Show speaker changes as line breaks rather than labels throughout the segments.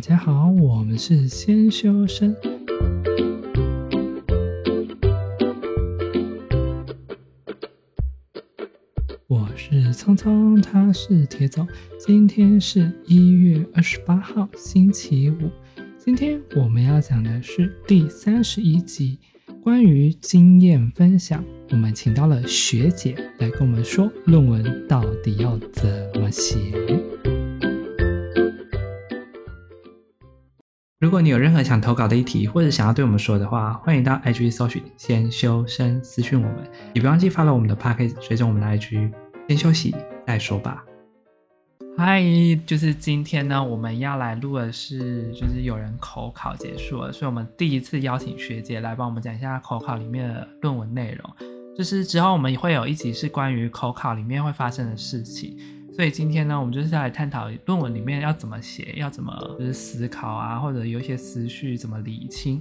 大家好，我们是先修身。我是聪聪，他是铁总。今天是一月二十八号，星期五。今天我们要讲的是第三十一集，关于经验分享。我们请到了学姐来跟我们说，论文到底要怎么写。如果你有任何想投稿的议题，或者想要对我们说的话，欢迎到 IG 搜寻“先修身”私讯我们，也别忘记 follow 我们的 Podcast，随着我们的 IG。先休息再说吧。嗨，就是今天呢，我们要来录的是，就是有人口考结束了，所以我们第一次邀请学姐来帮我们讲一下口考里面的论文内容。就是之后我们会有一集是关于口考里面会发生的事情。所以今天呢，我们就是要来探讨论文里面要怎么写，要怎么就是思考啊，或者有一些思绪怎么理清，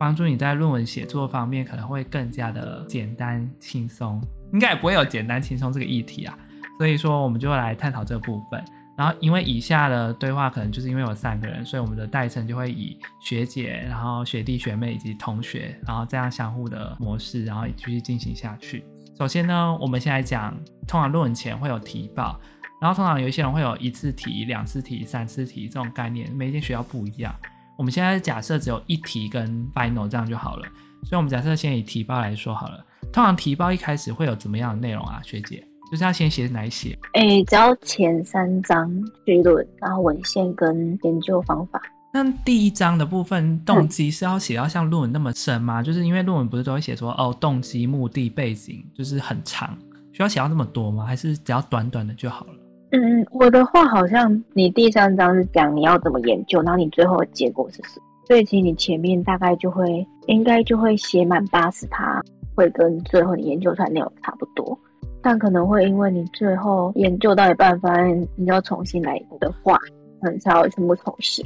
帮助你在论文写作方面可能会更加的简单轻松。应该也不会有简单轻松这个议题啊。所以说，我们就会来探讨这部分。然后，因为以下的对话可能就是因为有三个人，所以我们的代称就会以学姐、然后学弟学妹以及同学，然后这样相互的模式，然后继续进行下去。首先呢，我们先来讲，通常论文前会有提报。然后通常有一些人会有一次题、两次题、三次题这种概念，每一间学校不一样。我们现在假设只有一题跟 final 这样就好了，所以我们假设先以题报来说好了。通常题报一开始会有怎么样的内容啊，学姐？就是要先写哪一些？
诶，只要前三章绪论，然后文献跟研究方法。
那第一章的部分动机是要写到像论文那么深吗？嗯、就是因为论文不是都会写说哦，动机、目的、背景，就是很长，需要写到那么多吗？还是只要短短的就好了？
嗯，我的话好像你第三章是讲你要怎么研究，然后你最后的结果是什么，所以其实你前面大概就会应该就会写满八十趴，会跟最后你研究出来内容差不多，但可能会因为你最后研究到一半发现你要重新来的话，很少全部重写。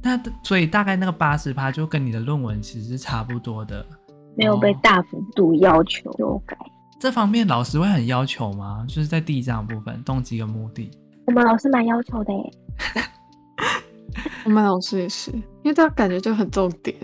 那所以大概那个八十趴就跟你的论文其实是差不多的，
没有被大幅度要求修改。
这方面老师会很要求吗？就是在第一章的部分，动机跟目的。
我们老师蛮要求的耶。
我们老师也是，因为他感觉就很重点，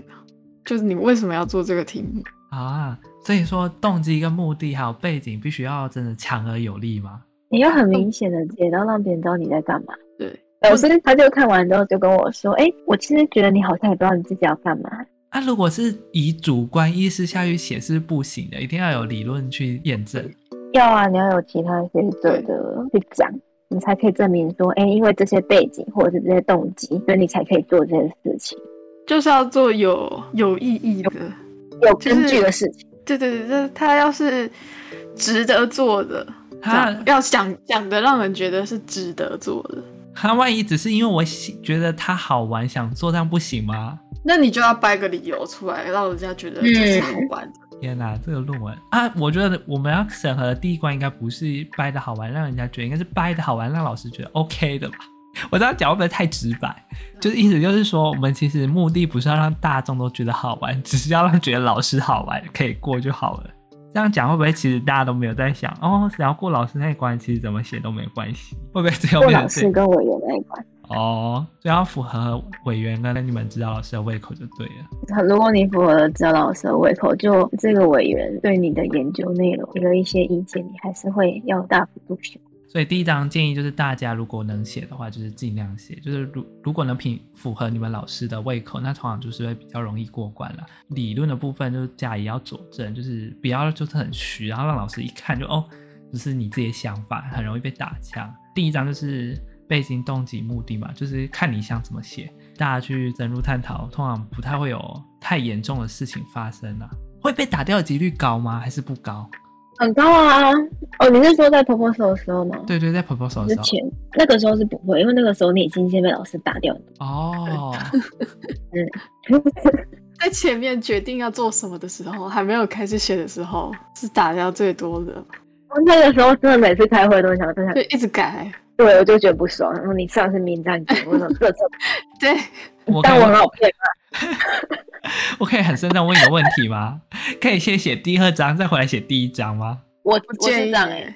就是你为什么要做这个题目
啊？所以说动机跟目的还有背景必须要真的强而有力吗？
你要很明显的写到让别人知道你在干嘛。
对，
老师他就看完之后就跟我说：“哎，我其实觉得你好像也不知道你自己要干嘛。”
那、啊、如果是以主观意识下去写是不行的，一定要有理论去验证。
要啊，你要有其他学者的去讲，你才可以证明说，哎、欸，因为这些背景或者是这些动机，所以你才可以做这些事情。
就是要做有有意义的、
有根据的事情。
对对对，就是他要是值得做的，他要想讲的让人觉得是值得做的。
他万一只是因为我喜觉得它好玩想做，这样不行吗？
那你就要掰个理由出来，让人家觉得这是好玩的。
嗯、天哪，这个论文啊，我觉得我们要审核的第一关应该不是掰的好玩，让人家觉得，应该是掰的好玩，让老师觉得 OK 的吧？我这样讲会不会太直白？就是意思就是说，我们其实目的不是要让大众都觉得好玩，只是要让觉得老师好玩，可以过就好了。这样讲会不会其实大家都没有在想哦，只要过老师那一关，其实怎么写都没关系？会不会只有
过老师跟委员那一关？
哦，只要符合委员跟你们指导老师的胃口就对了。
如果你符合指导老师的胃口，就这个委员对你的研究内容有一些意见，你还是会要大幅度修。
所以第一章建议就是大家如果能写的话，就是尽量写。就是如如果能品符合你们老师的胃口，那通常就是会比较容易过关了。理论的部分就是加以要佐证，就是不要就是很虚，然后让老师一看就哦，就是你自己的想法，很容易被打枪。第一章就是。背景、动机、目的嘛，就是看你想怎么写，大家去深入探讨，通常不太会有太严重的事情发生啊。会被打掉的几率高吗？还是不高？
很高啊！哦，你是说在 proposal 的时候吗？
对对，在 proposal 的时候。之前
那个时候是不会，因为那个时候你已经先被老师打掉了。
哦，
嗯，
在前面决定要做什么的时候，还没有开始写的时候，是打掉最多的。
那个时候真的每次开会都想，都想，
就一直改。
对，我就觉得不爽。然后你上次名战组，我说这这，
对，
但我很好骗吗？
我可以很慎重问一个问题吗？可以先写第二章，再回来写第一章吗？
我不建议哎，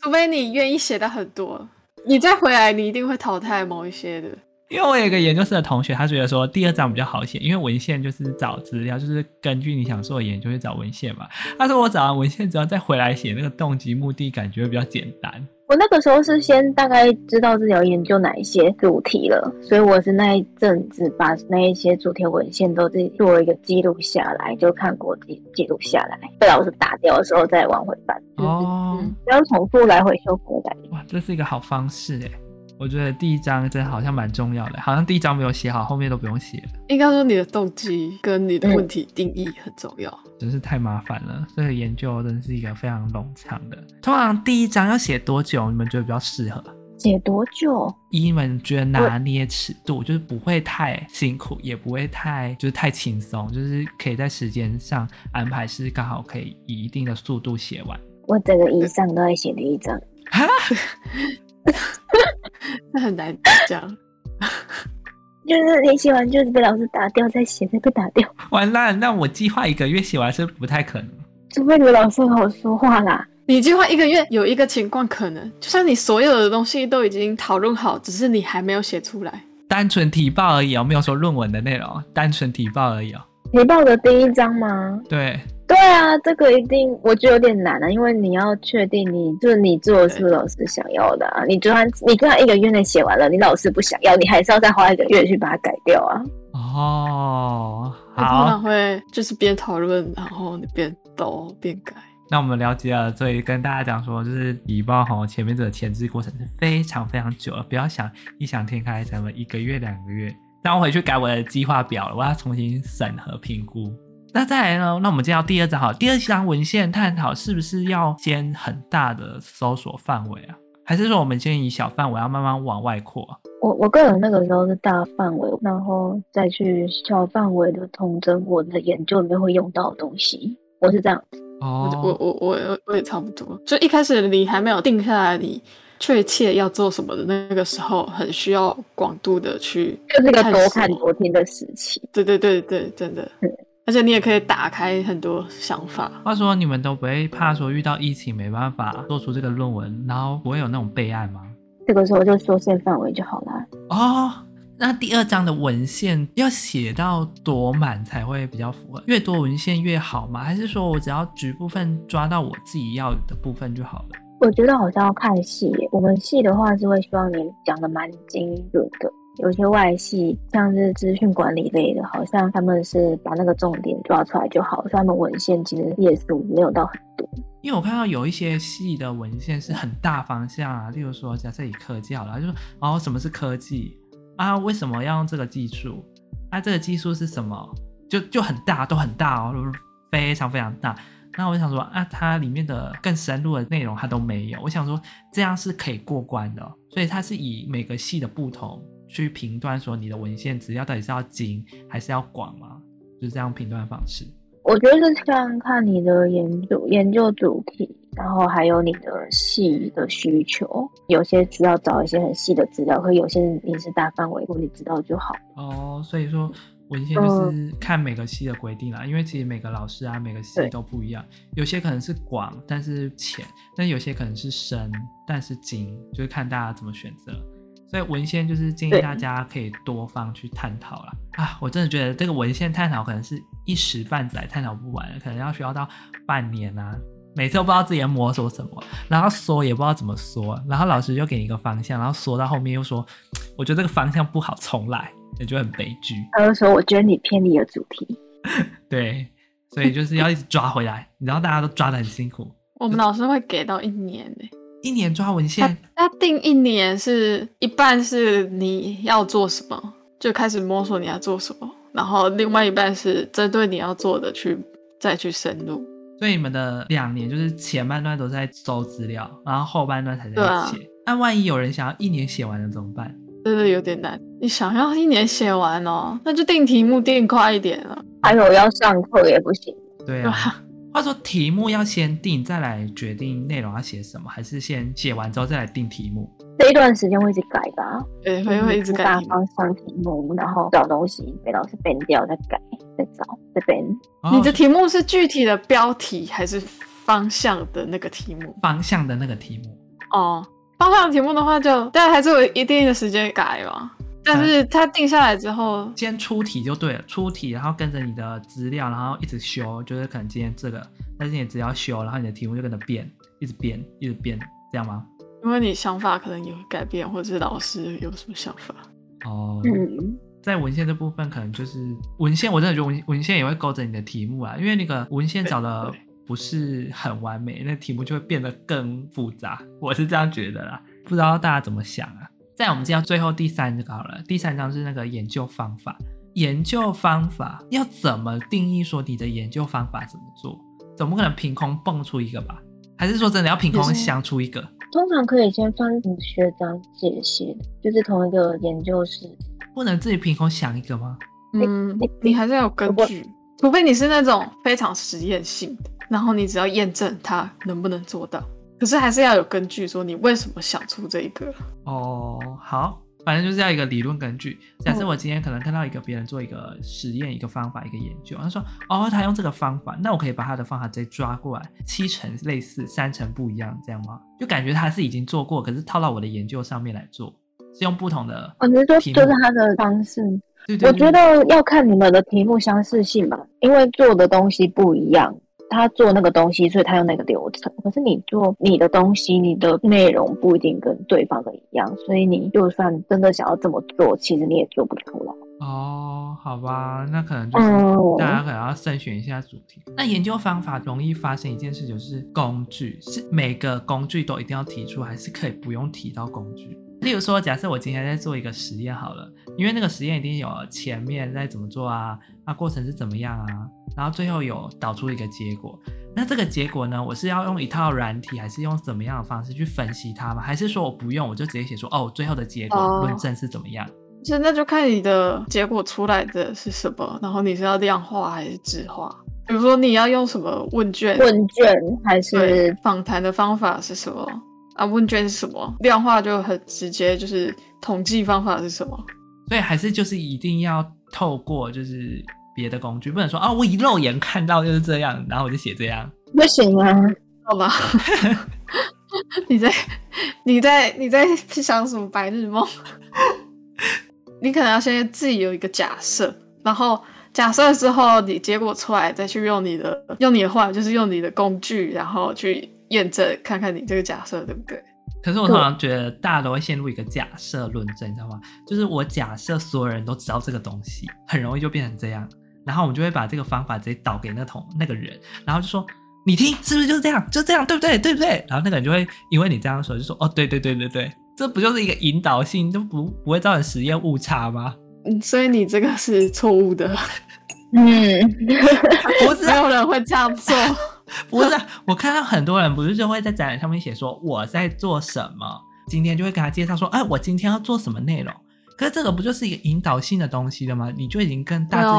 除非你愿意写的很多，你再回来，你一定会淘汰某一些的。
因为我有一个研究室的同学，他觉得说第二章比较好写，因为文献就是找资料，就是根据你想做的研究去找文献嘛。他说我找完文献之后再回来写那个动机目的，感觉会比较简单。
我那个时候是先大概知道自己要研究哪一些主题了，所以我是那一阵子把那一些主题文献都自己做了一个记录下来，就看过记记录下来，被老师打掉的时候再往回翻。哦，嗯、不要重复来回修改。
哇，这是一个好方式哎。我觉得第一章真的好像蛮重要的，好像第一章没有写好，后面都不用写了。
应该说你的动机跟你的问题定义很重要，
真是太麻烦了。这个研究真的是一个非常冗长的。通常第一章要写多久？你们觉得比较适合？
写多久？
你们觉得拿捏尺度，就是不会太辛苦，也不会太就是太轻松，就是可以在时间上安排，是刚好可以以一定的速度写完。
我整个以上都在写第一章。
那很难讲，
就是你写完就是被老师打掉，再写再被打掉。
完了，那我计划一个月写完是不太可能，
除非你们老师和我说话啦。
你计划一个月有一个情况可能，就像你所有的东西都已经讨论好，只是你还没有写出来，
单纯提报而已哦，没有说论文的内容，单纯提报而已哦。
提报的第一章吗？
对。
对啊，这个一定我觉得有点难啊，因为你要确定你就是你做的是不是老师想要的啊。你就算你就算一个月内写完了，你老师不想要，你还是要再花一个月去把它改掉啊。
哦，好，
通常会就是边讨论，然后你边抖边改。
那我们了解了，所以跟大家讲说，就是提报哈，前面这个前置过程是非常非常久了，不要想异想天开，什么一个月两个月，那我回去改我的计划表了，我要重新审核评估。那再来呢？那我们进到第二章好，第二章文献探讨是不是要先很大的搜索范围啊？还是说我们先以小范围，要慢慢往外扩？
我我个人那个时候是大范围，然后再去小范围的统整我的研究里面会用到的东西。我是这样子。
哦，我我我我我也差不多。就一开始你还没有定下来，你确切要做什么的那个时候，很需要广度的去，
就是个多看多听的时期。
对对对对，真的。嗯而且你也可以打开很多想法。
话说，你们都不会怕说遇到疫情没办法做出这个论文，然后不会有那种备案吗？
这个时候就缩限范围就好了。
哦，那第二章的文献要写到多满才会比较符合？越多文献越好吗？还是说我只要局部分抓到我自己要的部分就好了？
我觉得好像要看系，我们系的话是会希望你讲的蛮精准的。有些外系像是资讯管理类的，好像他们是把那个重点抓出来就好，所以他们文献其实页数没有到很多。
因为我看到有一些系的文献是很大方向啊，例如说假设以科技好了，就说哦什么是科技啊，为什么要用这个技术？啊这个技术是什么？就就很大，都很大哦，非常非常大。那我想说啊，它里面的更深入的内容它都没有。我想说这样是可以过关的，所以它是以每个系的不同。去评断说你的文献资料到底是要精还是要广吗？就是这样评断方式。
我觉得是看看你的研究研究主题，然后还有你的系的需求。有些需要找一些很细的资料，可有些你是大范围，如果你知道就好。
哦，所以说文献就是看每个系的规定啦，嗯、因为其实每个老师啊，每个系都不一样。有些可能是广，但是浅；但有些可能是深，但是精，就是看大家怎么选择。所以文献就是建议大家可以多方去探讨啦。啊！我真的觉得这个文献探讨可能是一时半载探讨不完的，可能要需要到半年啊。每次都不知道自己在摸索什么，然后说也不知道怎么说，然后老师就给你一个方向，然后说到后面又说，我觉得这个方向不好，重来，也就很悲剧。
他就说，我觉得你偏离了主题。
对，所以就是要一直抓回来，你知道大家都抓得很辛苦。
我们老师会给到一年呢、欸。
一年抓文献，
他定一年是一半是你要做什么，就开始摸索你要做什么，然后另外一半是针对你要做的去再去深入。
所以你们的两年就是前半段都在搜资料，然后后半段才在写。那、啊、万一有人想要一年写完了怎么办？
真的有点难。你想要一年写完哦，那就定题目定快一点了。
还有要上课也不行。
对啊。话说题目要先定，再来决定内容要写什么，还是先写完之后再来定题目？
这一段时间会一直改吧？
对，会会一直改
大方向题目，然后找东西被老师编掉，再改，再找，再编。
你的题目是具体的标题，还是方向的那个题目？
方向的那个题目。
哦，方向的题目的话就，就但还是有一定的时间改吧。但是他定下来之后，
先出题就对了，出题，然后跟着你的资料，然后一直修，就是可能今天这个，但是你只要修，然后你的题目就跟着变，一直变，一直变，这样吗？
因为你想法可能也会改变，或者是老师有什么想法。
哦，嗯，在文献这部分，可能就是文献，我真的觉得文文献也会勾着你的题目啊，因为那个文献找的不是很完美，那题目就会变得更复杂，我是这样觉得啦，不知道大家怎么想啊？在我们进到最后第三个好了，第三章是那个研究方法，研究方法要怎么定义？说你的研究方法怎么做？总不可能凭空蹦出一个吧？还是说真的要凭空想出一个？
通常可以先翻学长解析，就是同一个研究室，
不能自己凭空想一个吗？
嗯，你你还是要有根据，除非你是那种非常实验性的，然后你只要验证它能不能做到，可是还是要有根据，说你为什么想出这一个。
哦，好。反正就是要一个理论根据。假设我今天可能看到一个别人做一个实验、一个方法、一个研究，他说：“哦，他用这个方法，那我可以把他的方法直接抓过来，七成类似，三成不一样，这样吗？”就感觉他是已经做过，可是套到我的研究上面来做，是用不同的。
我觉得就是他的方式。对对对，我觉得要看你们的题目相似性吧，因为做的东西不一样。他做那个东西，所以他用那个流程。可是你做你的东西，你的内容不一定跟对方的一样，所以你就算真的想要这么做，其实你也做不出来。
哦，好吧，那可能就是大家可能要慎选一下主题。嗯。那研究方法容易发生一件事，就是工具是每个工具都一定要提出，还是可以不用提到工具？例如说，假设我今天在做一个实验好了，因为那个实验一定有前面在怎么做啊，那过程是怎么样啊，然后最后有导出一个结果。那这个结果呢，我是要用一套软体，还是用怎么样的方式去分析它吗？还是说我不用，我就直接写说哦，最后的结果论证是怎么样？
其实那就看你的结果出来的是什么，然后你是要量化还是质化？比如说你要用什么问卷？
问卷还是
访谈的方法是什么？啊，问卷是什么？量化就很直接，就是统计方法是什么？
所以还是就是一定要透过就是别的工具，不能说啊，我一肉眼看到就是这样，然后我就写这样，
不行啊，
好吧？你在你在你在想什么白日梦？你可能要先自己有一个假设，然后假设之后你结果出来，再去用你的用你的话，就是用你的工具，然后去。验证看看你这个假设对不对？
可是我通常觉得大家都会陷入一个假设论证，你知道吗？就是我假设所有人都知道这个东西，很容易就变成这样，然后我们就会把这个方法直接导给那同那个人，然后就说你听是不是就是这样，就这样对不对？对不对？然后那个人就会因为你这样说就说哦对对对对对，这不就是一个引导性，就不不会造成实验误差吗？
嗯，所以你这个是错误的。
嗯，
不是没有人会这样做。
不是，我看到很多人不是就会在展览上面写说我在做什么，今天就会给他介绍说，哎，我今天要做什么内容。可是这个不就是一个引导性的东西了吗？你就已经跟大
家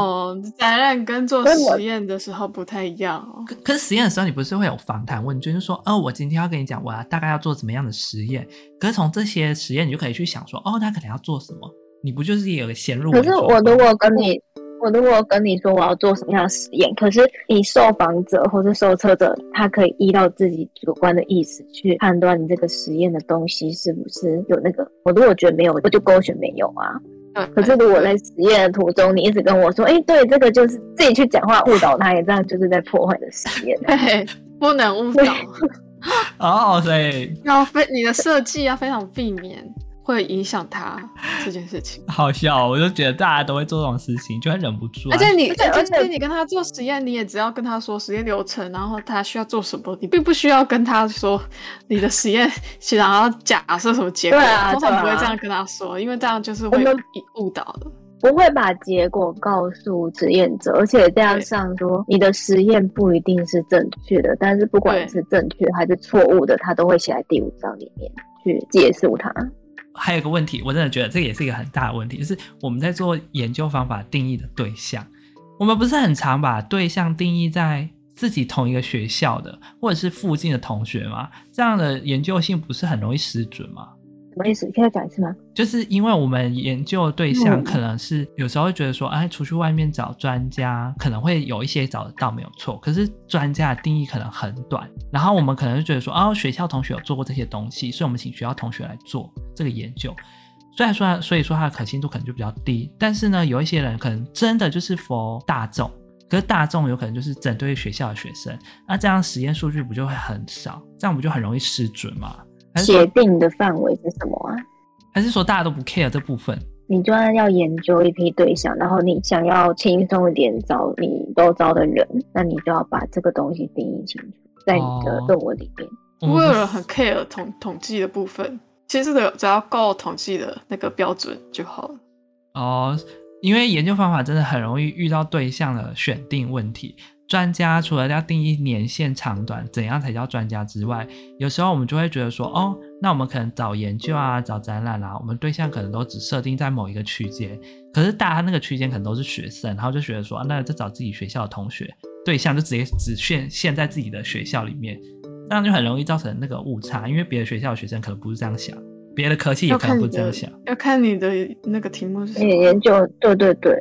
展览跟做实验的时候不太一样哦。
可可是实验的时候，你不是会有访谈问卷，就是说，哦，我今天要跟你讲，我要大概要做怎么样的实验。可是从这些实验，你就可以去想说，哦，他可能要做什么？你不就是有个先入？
可是我如果跟你。我如果跟你说我要做什么样的实验，可是你受访者或者受测者，他可以依照自己主观的意思去判断你这个实验的东西是不是有那个。我如果觉得没有，我就勾选没有啊。嗯。可是如果在实验的途中，你一直跟我说，哎，对，这个就是自己去讲话误导他，也这样就是在破坏的实验。
对，不能误导。
哦，所以
要非你的设计要非常避免。会影响他这件事情，
好笑，我就觉得大家都会做这种事情，就会忍不住。
而且你，而且你跟他做实验，你也只要跟他说实验流程，然后他需要做什么，你并不需要跟他说你的实验，想要假设什么结果。对啊，通常不会这样跟他说，因为这样就是会误导的。
不会把结果告诉实验者，而且这样上说，你的实验不一定是正确的，但是不管是正确还是错误的，他都会写在第五章里面去结束它。
还有个问题，我真的觉得这也是一个很大的问题，就是我们在做研究方法定义的对象，我们不是很常把对象定义在自己同一个学校的，或者是附近的同学吗？这样的研究性不是很容易失准吗？
什么意思？可以再讲一次吗？
就是因为我们研究的对象可能是有时候会觉得说，哎，出去外面找专家可能会有一些找得到，没有错。可是专家的定义可能很短，然后我们可能就觉得说，哦，学校同学有做过这些东西，所以我们请学校同学来做这个研究。虽然说，所以说它的可信度可能就比较低，但是呢，有一些人可能真的就是 for 大众，可是大众有可能就是针对学校的学生，那这样实验数据不就会很少？这样不就很容易失准吗？
协定的范围是什么啊？
还是说大家都不 care 这部分？
你就算要研究一批对象，然后你想要轻松一点找你都招的人，那你就要把这个东西定义清楚，在你的论文里面。
不会有人很 care 统统计的部分。其实只要够统计的那个标准就好了。
哦，因为研究方法真的很容易遇到对象的选定问题。专家除了要定义年限长短，怎样才叫专家之外，有时候我们就会觉得说，哦，那我们可能找研究啊，找展览啊，我们对象可能都只设定在某一个区间。可是大家那个区间可能都是学生，然后就觉得说，啊，那就找自己学校的同学对象，就直接只限限在自己的学校里面。这样就很容易造成那个误差，因为别的学校的学生可能不是这样想，别的科技也可能不这样想。
要看你的那个题目是什么。
你研究对对对，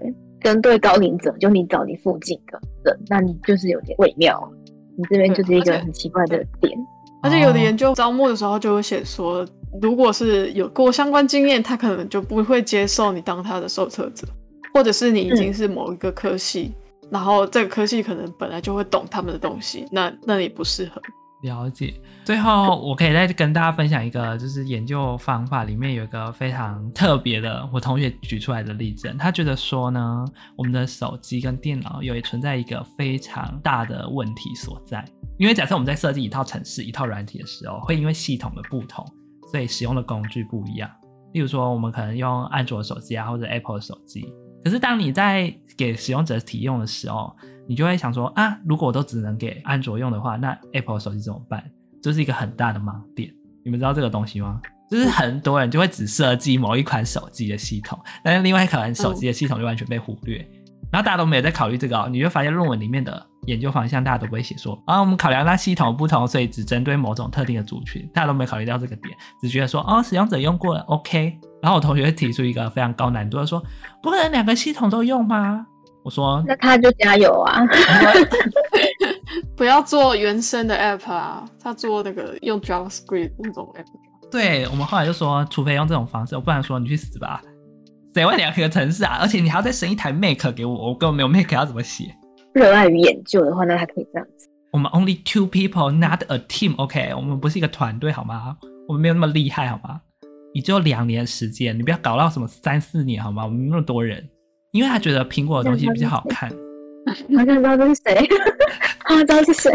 针对高龄者，就你找你附近的人，那你就是有点微妙。你这边就是一个很奇怪的点。
而且有的研究招募的时候就会写说，如果是有过相关经验，他可能就不会接受你当他的受测者，或者是你已经是某一个科系，嗯、然后这个科系可能本来就会懂他们的东西，那那也不适合。
了解。最后，我可以再跟大家分享一个，就是研究方法里面有一个非常特别的，我同学举出来的例证。他觉得说呢，我们的手机跟电脑有存在一个非常大的问题所在。因为假设我们在设计一套程式、一套软体的时候，会因为系统的不同，所以使用的工具不一样。例如说，我们可能用安卓手机啊，或者 Apple 的手机。可是当你在给使用者提用的时候，你就会想说啊，如果我都只能给安卓用的话，那 Apple 手机怎么办？这是一个很大的盲点。你们知道这个东西吗？就是很多人就会只设计某一款手机的系统，但是另外一款手机的系统就完全被忽略。然后大家都没有在考虑这个哦，你就发现论文里面的研究方向，大家都不会写说啊，我们考量那系统不同，所以只针对某种特定的族群，大家都没考虑到这个点，只觉得说哦，使用者用过了，OK。然后我同学提出一个非常高难度的说，不可能两个系统都用吗？我说，
那他就加油啊！
不要做原生的 app 啊，他做那个用 JavaScript 那种 app。
对，我们后来就说，除非用这种方式，不然说你去死吧！谁会两个城市啊？而且你还要再生一台 Mac 给我，我根本没有 Mac 要怎么写？
热爱于研究的话，那还可以这样子。
我们 only two people, not a team. OK，我们不是一个团队好吗？我们没有那么厉害好吗？你只有两年时间，你不要搞到什么三四年好吗？我们那么多人。因为他觉得苹果的东西比较好看，
好像知道这是谁，好像 知道是谁。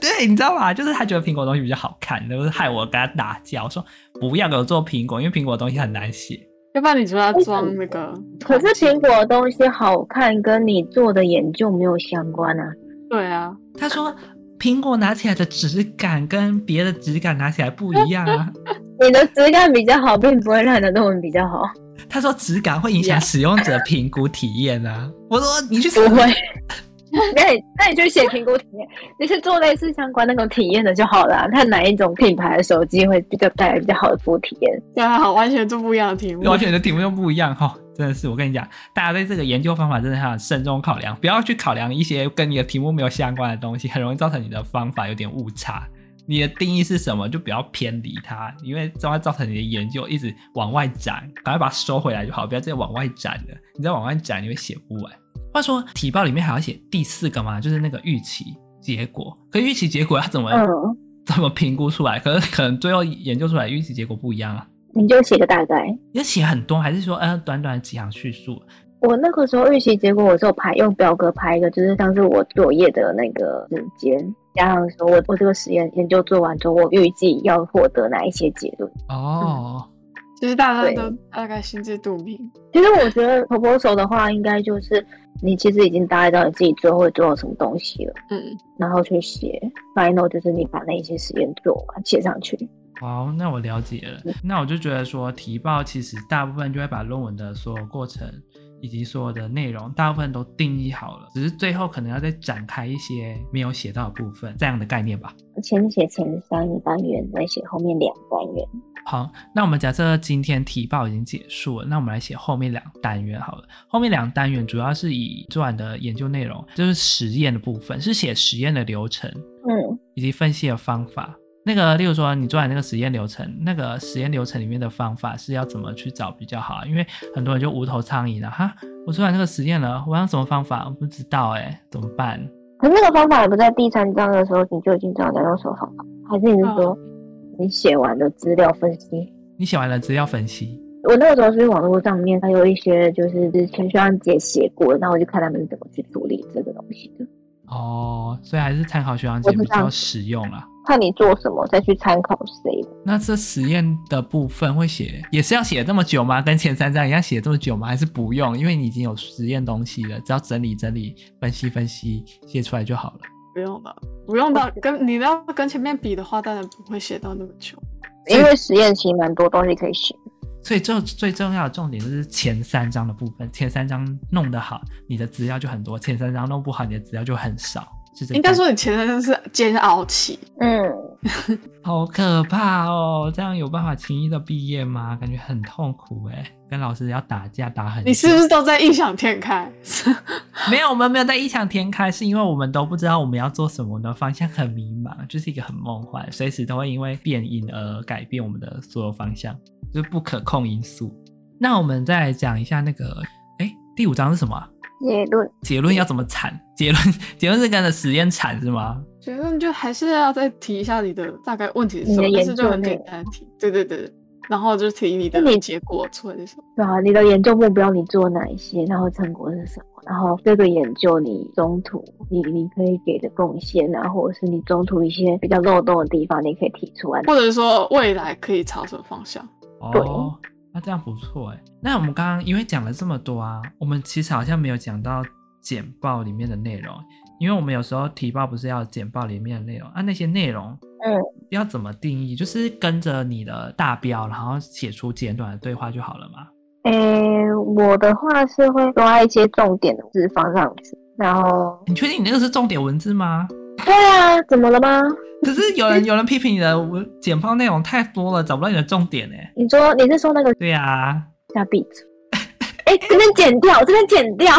对，你知道吗？就是他觉得苹果的东西比较好看，就是害我跟他打架，我说不要给我做苹果，因为苹果的东西很难写。
要不然你就要装那个。
可是苹果的东西好看，跟你做的研究没有相关啊。
对啊，
他说苹果拿起来的质感跟别的质感拿起来不一样啊。
你的质感比较好，并不会让你的论文比较好。
他说质感会影响使用者评估体验啊！我说你去死
不会，那你那你就写评估体验，你是做类似相关那种体验的就好了。看哪一种品牌的手机会比较带来比较好的服务体验。
对啊，好，完全做不一样的题目，
完全的题目又不一样哈、哦！真的是，我跟你讲，大家对这个研究方法真的要慎重考量，不要去考量一些跟你的题目没有相关的东西，很容易造成你的方法有点误差。你的定义是什么？就不要偏离它，因为这会造成你的研究一直往外展，赶快把它收回来就好，不要再往外展了。你再往外展，你会写不完。话说体报里面还要写第四个嘛，就是那个预期结果。可预期结果要怎么、嗯、怎么评估出来？可是可能最后研究出来预期结果不一样啊。
你就写个大概，
要写很多，还是说呃短短几行叙述？
我那个时候预习结果，我就排用表格排一个，就是像是我作业的那个时间。加上说，我我这个实验研究做完之后，我预计要获得哪一些结论？
哦，
其实大家都大概心知肚明。
其实我觉得 proposal 的话，应该就是你其实已经大概知道你自己最后会做到什么东西了，嗯，然后去写 final，就是你把那一些实验做完写上去。
好，那我了解了。那我就觉得说，提报其实大部分就会把论文的所有过程。以及所有的内容，大部分都定义好了，只是最后可能要再展开一些没有写到的部分，这样的概念吧。
先写前三个单元，再写后面两单元。
好，那我们假设今天提报已经结束了，那我们来写后面两单元好了。后面两单元主要是以昨晚的研究内容，就是实验的部分，是写实验的流程，嗯，以及分析的方法。那个，例如说你做完那个实验流程，那个实验流程里面的方法是要怎么去找比较好？因为很多人就无头苍蝇了哈。我做完那个实验了，我用什么方法？我不知道哎、欸，怎么办？
可是那个方法也不在第三章的时候你就已经知道你要用什么方法，还是你是说你写完了资料分析？
你写完了资料分析？
我那个时候是网络上面它有一些就是之前学长姐写过的，那我就看他们是怎么去处理这个东西的。
哦，所以还是参考学长姐比较实用啦。
看你做什么，再去参考谁。
那这实验的部分会写，也是要写这么久吗？跟前三章一样写这么久吗？还是不用？因为你已经有实验东西了，只要整理整理、分析分析，写出来就好了。
不用的，不用的。跟你要跟前面比的话，当然不会写到那么久，
因为实验其实蛮多东西可以写。
所以最最重要的重点就是前三章的部分，前三章弄得好，你的资料就很多；前三章弄不好，你的资料就很少。
应该说你前三章是煎熬期，
嗯，
好可怕哦！这样有办法轻易的毕业吗？感觉很痛苦哎，跟老师要打架打很久。
你是不是都在异想天开？
没有，我们没有在异想天开，是因为我们都不知道我们要做什么的方向很迷茫，就是一个很梦幻，随时都会因为变因而改变我们的所有方向，就是不可控因素。那我们再来讲一下那个，哎，第五章是什么？
结论，
结论要怎么产？结论，结论是跟着实验产是吗？
结论就还是要再提一下你的大概问题是什么，
你的研究
就很简单提，对对对，然后就提你的结果出来是什么？
对啊，你的研究目标你做哪一些？然后成果是什么？然后这个研究你中途你你可以给的贡献啊，或者是你中途一些比较漏洞的地方，你可以提出来，
或者说未来可以朝什么方向？
对。
哦那、啊、这样不错哎。那我们刚刚因为讲了这么多啊，我们其实好像没有讲到简报里面的内容，因为我们有时候提报不是要简报里面的内容啊，那些内容嗯要怎么定义？就是跟着你的大标，然后写出简短的对话就好了嘛？
诶、欸，我的话是会抓一些重点的字放上去，然后
你确定你那个是重点文字吗？
对啊，怎么了吗？
可是有人有人批评你的我简报内容太多了，找不到你的重点哎。
你说你是说那个？
对呀、啊。
下闭嘴。哎、欸，这边剪掉，这边剪掉。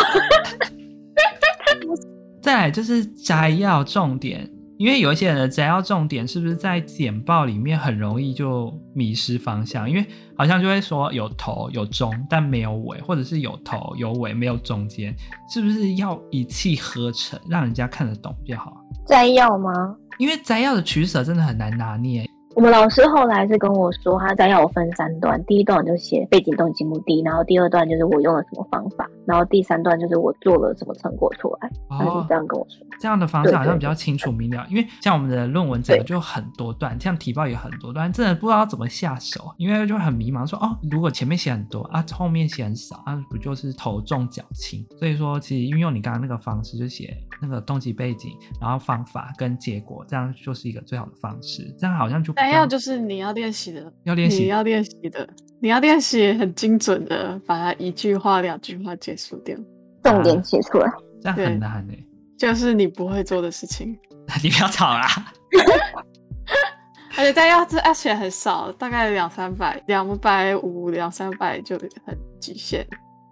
再来就是摘要重点，因为有一些人的摘要重点是不是在简报里面很容易就迷失方向？因为好像就会说有头有中，但没有尾，或者是有头有尾没有中间，是不是要一气呵成，让人家看得懂比较好？
摘要吗？
因为摘要的取舍真的很难拿捏。
我们老师后来是跟我说，他再要我分三段，第一段就写背景、动机、目的，然后第二段就是我用了什么方法，然后第三段就是我做了什么成果出来。他是这样跟我说。
这样的方式好像比较清楚明了，因为像我们的论文整个就很多段，像提报也很多段，真的不知道怎么下手，因为就很迷茫，说哦，如果前面写很多啊，后面写很少啊，不就是头重脚轻？所以说，其实运用你刚刚那个方式，就写那个动机背景，然后方法跟结果，这样就是一个最好的方式。这样好像就。
还要就是你要练习的，
要练习，
你要练习的，你要练习很精准的把它一句话、两句话结束掉，
重点写出来，
这样很难诶。
就是你不会做的事情。
你不要吵啦！
而且大家这写很少，大概两三百、两百五、两三百就很极限。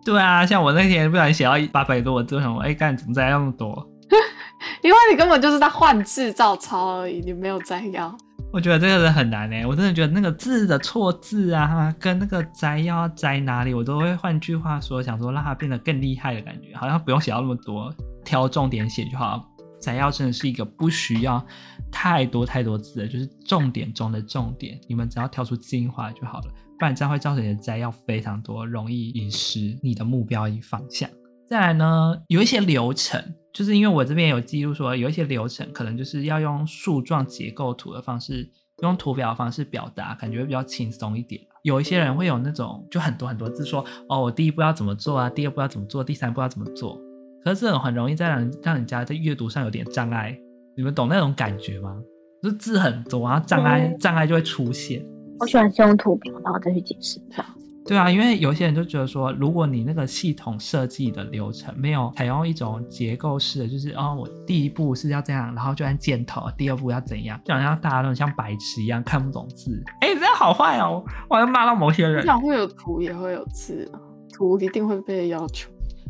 对啊，像我那天不小心写到八百多，我就想说，哎，干怎么摘要那么多？
因为你根本就是在换字照抄而已，你没有摘要。
我觉得这个人很难诶，我真的觉得那个字的错字啊，跟那个摘要要摘哪里，我都会换句话说，想说让它变得更厉害的感觉，好像不用写到那么多，挑重点写就好。摘要真的是一个不需要太多太多字的，就是重点中的重点，你们只要挑出精华就好了，不然这样会造成你的摘要非常多，容易遗失你的目标与方向。再来呢，有一些流程。就是因为我这边有记录说，有一些流程可能就是要用树状结构图的方式，用图表的方式表达，感觉会比较轻松一点。有一些人会有那种就很多很多字说，哦，我第一步要怎么做啊，第二步要怎么做，第三步要怎么做。可是这种很容易在让人让人家在阅读上有点障碍。你们懂那种感觉吗？就是字很多，然后障碍、嗯、障碍就会出现。
我喜欢先用图表，然后再去解释它。
对啊，因为有些人就觉得说，如果你那个系统设计的流程没有采用一种结构式的，就是哦，我第一步是要这样，然后就按箭头，第二步要怎样，就好像大家都像白痴一样看不懂字。哎，这样好坏哦，我好像骂到某些人。
想会有图也会有字，图一定会被要求。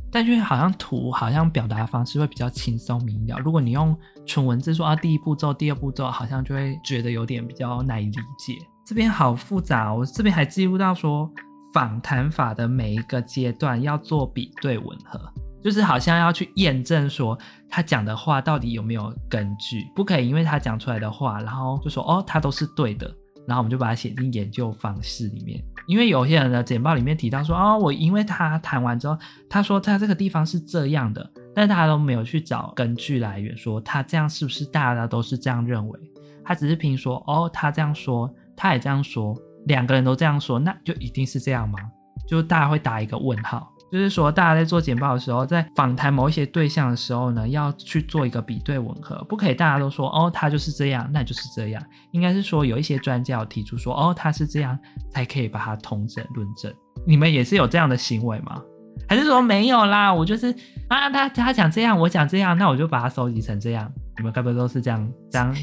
但是好像图好像表达方式会比较轻松明了。如果你用纯文字说啊，第一步骤、第二步骤，好像就会觉得有点比较难以理解。这边好复杂哦，我这边还记录到说，访谈法的每一个阶段要做比对吻合，就是好像要去验证说他讲的话到底有没有根据，不可以因为他讲出来的话，然后就说哦，他都是对的。然后我们就把它写进研究方式里面，因为有些人的简报里面提到说，哦，我因为他谈完之后，他说他这个地方是这样的，但大家都没有去找根据来源，说他这样是不是大家都是这样认为？他只是凭说，哦，他这样说，他也这样说，两个人都这样说，那就一定是这样吗？就大家会打一个问号。就是说，大家在做简报的时候，在访谈某一些对象的时候呢，要去做一个比对吻合，不可以大家都说哦，他就是这样，那就是这样。应该是说，有一些专家有提出说，哦，他是这样，才可以把它统整论证。你们也是有这样的行为吗？还是说没有啦？我就是啊，他他讲这样，我讲这样，那我就把它收集成这样。你们该不会都是这样？这样？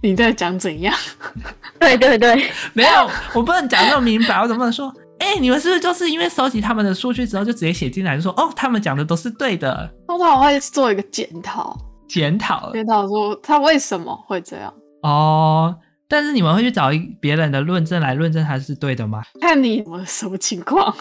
你在讲怎样？
对对对，
没有，我不能讲那么明白，我怎么不能说？哎、欸，你们是不是就是因为收集他们的数据之后，就直接写进来，就说哦，他们讲的都是对的？
通常我会做一个检讨，
检讨，
检讨说他为什么会这样。
哦，但是你们会去找一别人的论证来论证他是对的吗？
看你我什么情况。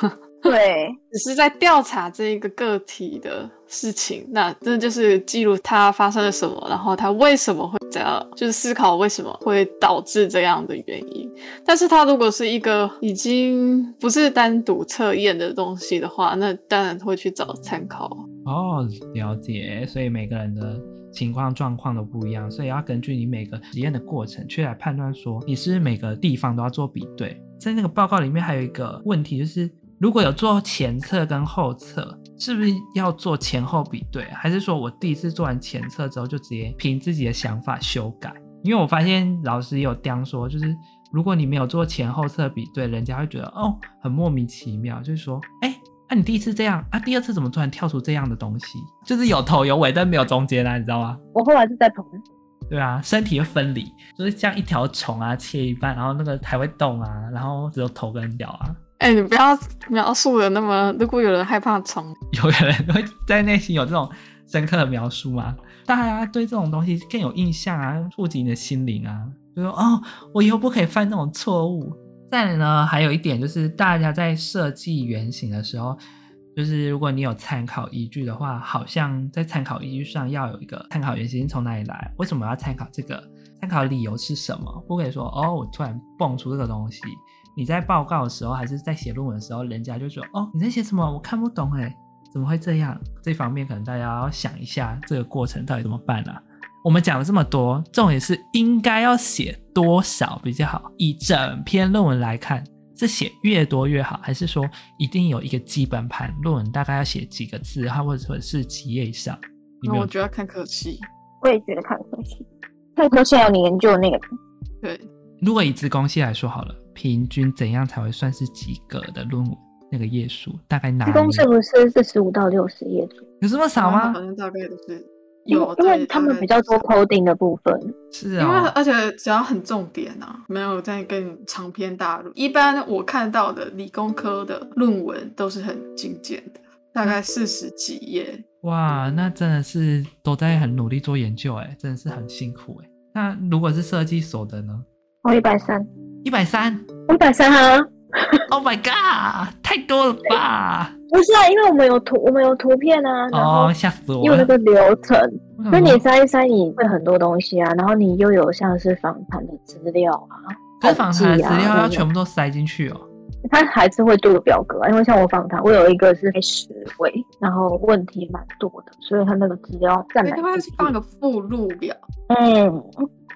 对，
只是在调查这一个个体的事情，那这就是记录他发生了什么，然后他为什么会这样，就是思考为什么会导致这样的原因。但是他如果是一个已经不是单独测验的东西的话，那当然会去找参考。
哦，了解。所以每个人的情况状况都不一样，所以要根据你每个实验的过程去来判断说，你是不是每个地方都要做比对。在那个报告里面还有一个问题就是。如果有做前侧跟后侧，是不是要做前后比对？还是说我第一次做完前侧之后就直接凭自己的想法修改？因为我发现老师也有这样说，就是如果你没有做前后侧比对，人家会觉得哦很莫名其妙，就是说，哎，那、你第一次这样啊，第二次怎么突然跳出这样的东西？就是有头有尾，但没有中间啊，你知道吗？
我后来是在捧。
对啊，身体会分离，就是像一条虫啊，切一半，然后那个还会动啊，然后只有头跟脚啊。
哎、你不要描述的那么，如果有人害怕虫，
有人会在内心有这种深刻的描述吗？大家对这种东西更有印象啊，触及你的心灵啊，就说哦，我以后不可以犯这种错误。再来呢，还有一点就是，大家在设计原型的时候，就是如果你有参考依据的话，好像在参考依据上要有一个参考原型从哪里来，为什么要参考这个，参考理由是什么？不可以说哦，我突然蹦出这个东西。你在报告的时候，还是在写论文的时候，人家就说：“哦，你在写什么？我看不懂哎，怎么会这样？”这方面可能大家要想一下，这个过程到底怎么办啊？我们讲了这么多，重点是应该要写多少比较好？以整篇论文来看，是写越多越好，还是说一定有一个基本盘？论文大概要写几个字，它或者是几页以上？
那我觉得看科系，
我也觉得看科系，看科系还有你研究的那个。
对，
如果以资工系来说好了。平均怎样才会算是及格的论文？那个页数大概哪？
公是不是四十五到六十页左右？
有这么少吗？
好像大概都是
有，因为他们比较多 coding 的部分。
是啊、哦，
因为而且只要很重点啊，没有在跟长篇大论。一般我看到的理工科的论文都是很精简的，大概四十几页。
哇，那真的是都在很努力做研究哎，真的是很辛苦哎。那如果是设计所的呢？
哦，一百三。
一百三，
一百三啊
！Oh my god，太多了吧？
不是啊，因为我们有图，我们有图片啊。
哦，吓死我了！
有那个流程，那你筛一筛，你会很多东西啊。然后你又有像是访谈的资料啊，
跟访谈的资料要全部都塞进去哦。
他还是会做个表格啊，因为像我访谈，我有一个是十位，然后问题蛮多的，所以他那个资料占满。
他是放个附录表。
嗯，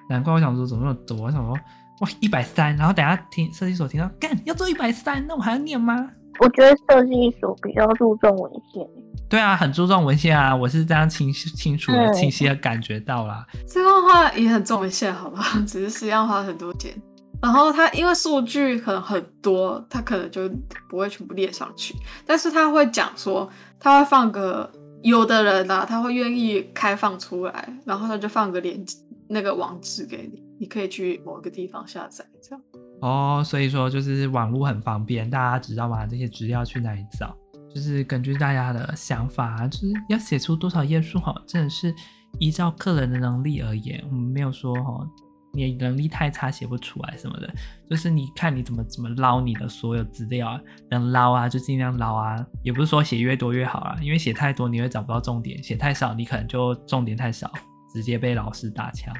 难怪我想说怎么那么多，我想说。哇，一百三，然后等下听设计所听到，干要做一百三，那我还要念吗？
我觉得设计所比较注重文献。
对啊，很注重文献啊，我是这样清清楚的、清晰的感觉到啦。
这个话也很重文献，好不好？只是实际上花很多钱。然后他因为数据可能很多，他可能就不会全部列上去，但是他会讲说，他会放个有的人啊，他会愿意开放出来，然后他就放个链接那个网址给你。你可以去某个地方下载，这样。
哦，所以说就是网络很方便，大家知道吗？这些资料去哪里找？就是根据大家的想法，就是要写出多少页数哈，真的是依照个人的能力而言，我们没有说哈，你能力太差写不出来什么的，就是你看你怎么怎么捞你的所有资料，能捞啊就尽量捞啊，也不是说写越多越好啊，因为写太多你会找不到重点，写太少你可能就重点太少，直接被老师打枪。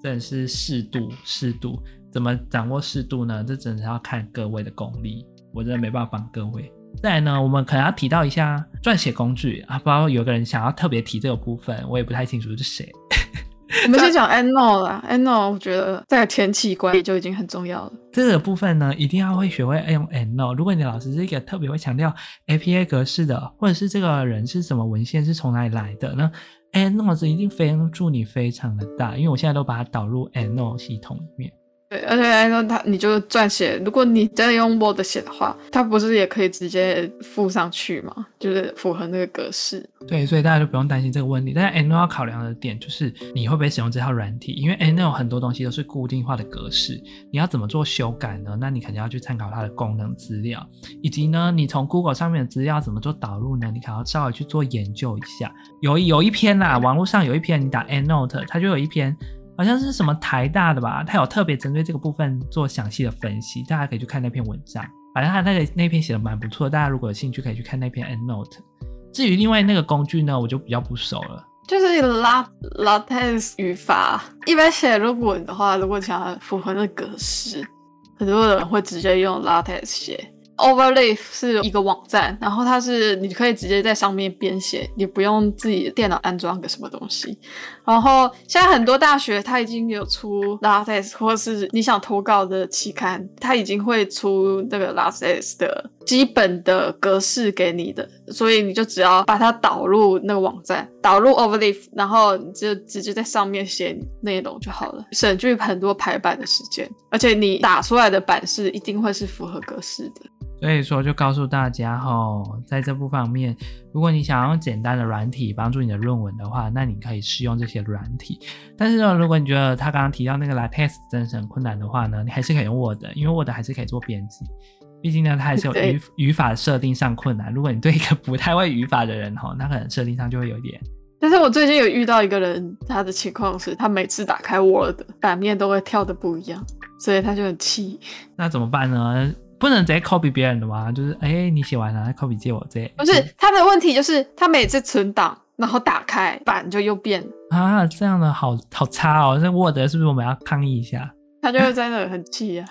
真是适度，适度，怎么掌握适度呢？这真的是要看各位的功力，我真的没办法帮各位。再来呢，我们可能要提到一下撰写工具啊，不知道有个人想要特别提这个部分，我也不太清楚是谁。
我们先讲 EndNote 啦，EndNote 我觉得在天气管理就已经很重要了。
这个部分呢，一定要会学会用 EndNote。如果你的老师是一个特别会强调 APA 格式的，或者是这个人是什么文献是从哪里来的呢？EndNote 一定帮助你非常的大，因为我现在都把它导入 EndNote 系统里面。
对，而且来说，它你就撰写，如果你真的用 Word 写的话，它不是也可以直接附上去吗？就是符合那个格式。
对，所以大家就不用担心这个问题。但是 EndNote 要考量的点就是你会不会使用这套软体，因为 EndNote 很多东西都是固定化的格式，你要怎么做修改呢？那你肯定要去参考它的功能资料，以及呢，你从 Google 上面的资料怎么做导入呢？你可能要稍微去做研究一下。有有一篇啦，网络上有一篇，你打 annote 它就有一篇。好像是什么台大的吧，他有特别针对这个部分做详细的分析，大家可以去看那篇文章。反正他那个那篇写的蛮不错，大家如果有兴趣可以去看那篇 EndNote。至于另外那个工具呢，我就比较不熟了。
就是拉 LaTeX 语法，一般写论文的话，如果想要符合那格式，很多人会直接用 LaTeX 写。Overleaf 是一个网站，然后它是你可以直接在上面编写，你不用自己电脑安装个什么东西。然后现在很多大学它已经有出 LaTeX，或是你想投稿的期刊，它已经会出那个 LaTeX 的基本的格式给你的，所以你就只要把它导入那个网站，导入 Overleaf，然后你就直接在上面写内容就好了，省去很多排版的时间，而且你打出来的版式一定会是符合格式的。
所以说，就告诉大家哈，在这部方面，如果你想要用简单的软体帮助你的论文的话，那你可以试用这些软体。但是呢，如果你觉得他刚刚提到那个 LaTeX 真的是很困难的话呢，你还是可以用 Word，因为 Word 还是可以做编辑。毕竟呢，它还是有语语法设定上困难。如果你对一个不太会语法的人哈，那可能设定上就会有点。
但是我最近有遇到一个人，他的情况是他每次打开 Word 版面都会跳的不一样，所以他就很气。
那怎么办呢？不能直接 copy 别人的吗？就是哎、欸，你写完了，copy 借我这。
不是他的问题，就是他每次存档，然后打开版就又变
啊，这样的好好差哦。这 Word 是不是我们要抗议一下？
他就会在那很气啊。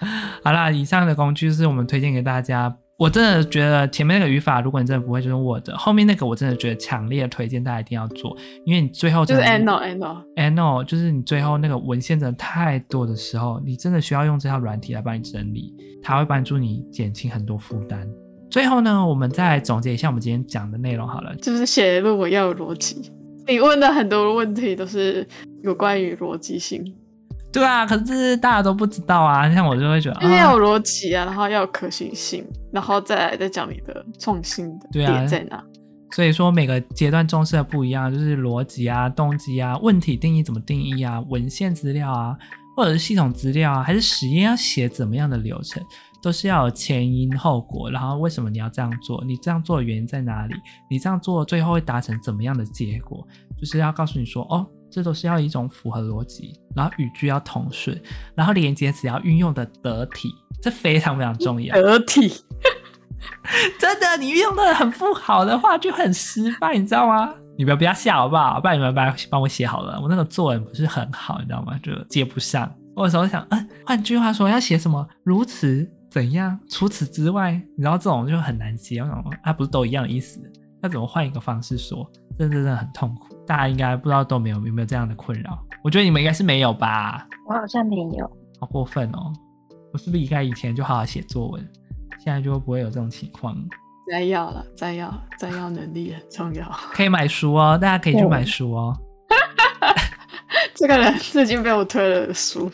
好啦，以上的工具是我们推荐给大家。我真的觉得前面那个语法，如果你真的不会，就是 Word。后面那个我真的觉得强烈推荐大家一定要做，因为你最后
就是 EndNote EndNote
EndNote，就是你最后那个文献真的太多的时候，你真的需要用这套软体来帮你整理，它会帮助你减轻很多负担。最后呢，我们再来总结一下我们今天讲的内容好了，
就是写论文要有逻辑。你问的很多问题都是有关于逻辑性。
对啊，可是大家都不知道啊。像我就会觉得，
因为要有逻辑啊，然后要有可行性，然后再来再讲你的创新的点在哪。
所以说每个阶段重视的不一样，就是逻辑啊、动机啊、问题定义怎么定义啊、文献资料啊，或者是系统资料啊，还是实验要写怎么样的流程，都是要有前因后果。然后为什么你要这样做？你这样做的原因在哪里？你这样做最后会达成怎么样的结果？就是要告诉你说哦。这都是要一种符合逻辑，然后语句要通顺，然后连接词要运用的得体，这非常非常重要。
得体，
真的，你运用的很不好的话就很失败，你知道吗？你不要不要笑好不好？不然你们帮帮我写好了，我那个作文不是很好，你知道吗？就接不上。我有时候想，嗯，换句话说要写什么？如此怎样？除此之外，你知道这种就很难接。我想说，啊，不是都一样的意思？那怎么换一个方式说？真的真的很痛苦。大家应该不知道都没有有没有这样的困扰？我觉得你们应该是没有吧？
我好像没有，
好过分哦！我是不是应该以前就好好写作文，现在就不会有这种情况？
摘要了，摘要，摘要能力很重要。
可以买书哦，大家可以去买书哦。
这个人最近被我推了书，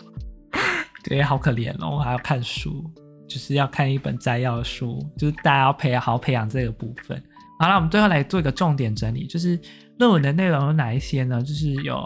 对，好可怜哦，我还要看书，就是要看一本摘要的书，就是大家要培好好培养这个部分。好了，我们最后来做一个重点整理，就是。论文的内容有哪一些呢？就是有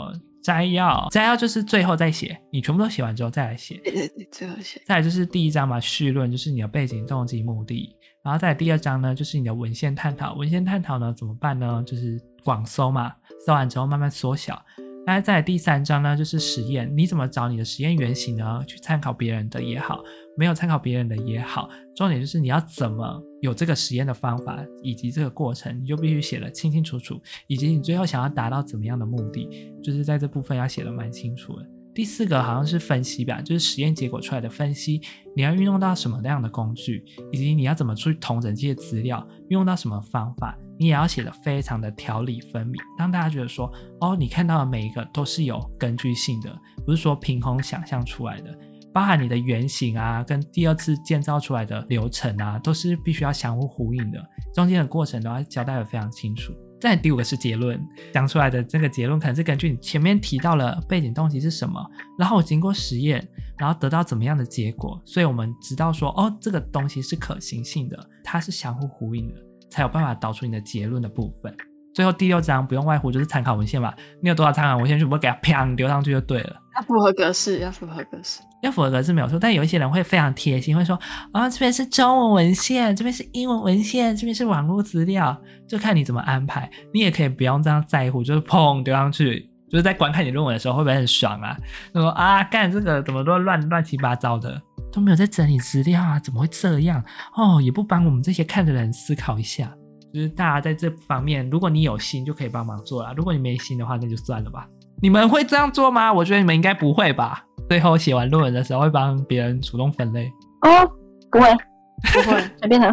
摘要，摘要就是最后再写，你全部都写完之后再来写。
对对对，最后写。
再来就是第一章嘛，绪论就是你的背景、动机、目的。然后再来第二章呢，就是你的文献探讨。文献探讨呢怎么办呢？就是广搜嘛，搜完之后慢慢缩小。那再来第三章呢，就是实验，你怎么找你的实验原型呢？去参考别人的也好，没有参考别人的也好，重点就是你要怎么有这个实验的方法以及这个过程，你就必须写得清清楚楚，以及你最后想要达到怎么样的目的，就是在这部分要写得蛮清楚的。第四个好像是分析吧，就是实验结果出来的分析，你要运用到什么样的工具，以及你要怎么去同整这些资料，运用到什么方法，你也要写得非常的条理分明，让大家觉得说，哦，你看到的每一个都是有根据性的，不是说凭空想象出来的，包含你的原型啊，跟第二次建造出来的流程啊，都是必须要相互呼应的，中间的过程都要交代的非常清楚。再第五个是结论，讲出来的这个结论可能是根据你前面提到了背景动机是什么，然后经过实验，然后得到怎么样的结果，所以我们知道说，哦，这个东西是可行性的，它是相互呼应的，才有办法导出你的结论的部分。最后第六章不用外乎就是参考文献嘛，你有多少参考文献，全部给它啪丢上去就对了。
要符合格式，要符合格式，
要符合格式没有错。但有一些人会非常贴心，会说啊、哦，这边是中文文献，这边是英文文献，这边是网络资料，就看你怎么安排。你也可以不用这样在乎，就是砰丢上去，就是在观看你论文的时候会不会很爽啊？说啊，干这个怎么都乱乱七八糟的，都没有在整理资料啊，怎么会这样？哦，也不帮我们这些看的人思考一下。就是大家在这方面，如果你有心就可以帮忙做了，如果你没心的话，那就算了吧。你们会这样做吗？我觉得你们应该不会吧。最后写完论文的时候会帮别人主动分类？
哦，不会，不会，随便的，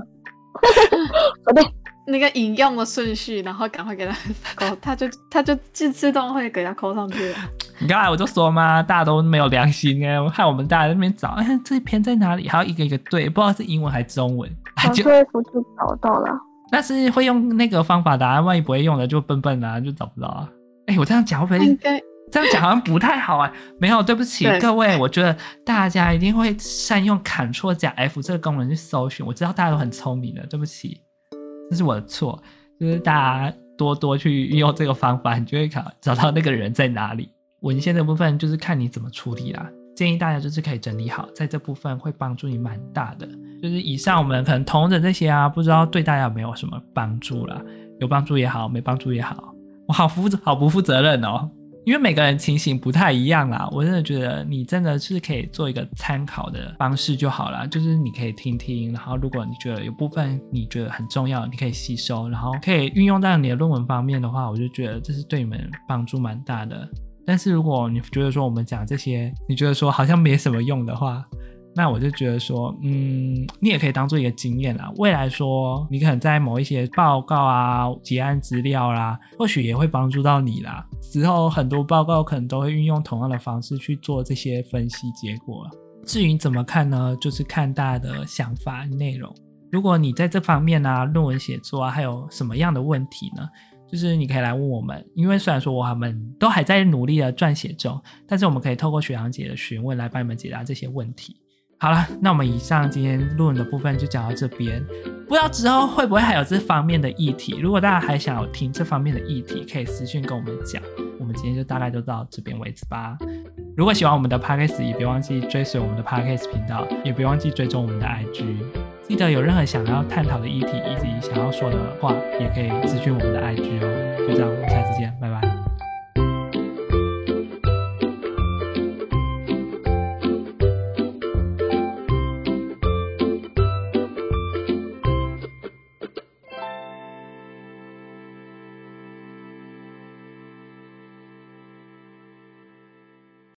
随便。
那个引用的顺序，然后赶快给他扣，他就他就自自动会给他扣上去了。
你刚才我就说嘛，大家都没有良心哎，我害我们大家在那边找，哎，这一篇在哪里？还要一个一个对，不知道是英文还是中文。
我这幅就找到了。
但是会用那个方法答案，万一不会用的就笨笨啊，就找不到啊。哎、欸，我这样讲会不会？应该这样讲好像不太好啊。没有，对不起各位，我觉得大家一定会善用 Ctrl 加 F 这个功能去搜寻。我知道大家都很聪明的，对不起，这是我的错。就是大家多多去运用这个方法，你就会找找到那个人在哪里。文献的部分就是看你怎么处理啦。建议大家就是可以整理好，在这部分会帮助你蛮大的。就是以上我们可能同的这些啊，不知道对大家有没有什么帮助啦？有帮助也好，没帮助也好，我好负责好不负责任哦。因为每个人情形不太一样啦，我真的觉得你真的是可以做一个参考的方式就好了。就是你可以听听，然后如果你觉得有部分你觉得很重要，你可以吸收，然后可以运用到你的论文方面的话，我就觉得这是对你们帮助蛮大的。但是如果你觉得说我们讲这些，你觉得说好像没什么用的话，那我就觉得说，嗯，你也可以当做一个经验啦。未来说你可能在某一些报告啊、结案资料啦，或许也会帮助到你啦。之后很多报告可能都会运用同样的方式去做这些分析结果。至于怎么看呢？就是看大家的想法内容。如果你在这方面啊，论文写作啊，还有什么样的问题呢？就是你可以来问我们，因为虽然说我们都还在努力的撰写中，但是我们可以透过学长姐的询问来帮你们解答这些问题。好了，那我们以上今天论文的部分就讲到这边，不知道之后会不会还有这方面的议题？如果大家还想要听这方面的议题，可以私信跟我们讲。我们今天就大概就到这边为止吧。如果喜欢我们的 Podcast，也别忘记追随我们的 Podcast 频道，也别忘记追踪我们的 IG。记得有任何想要探讨的议题，以及想要说的话，也可以咨询我们的 IG 哦。就这样，我们下次见，拜拜。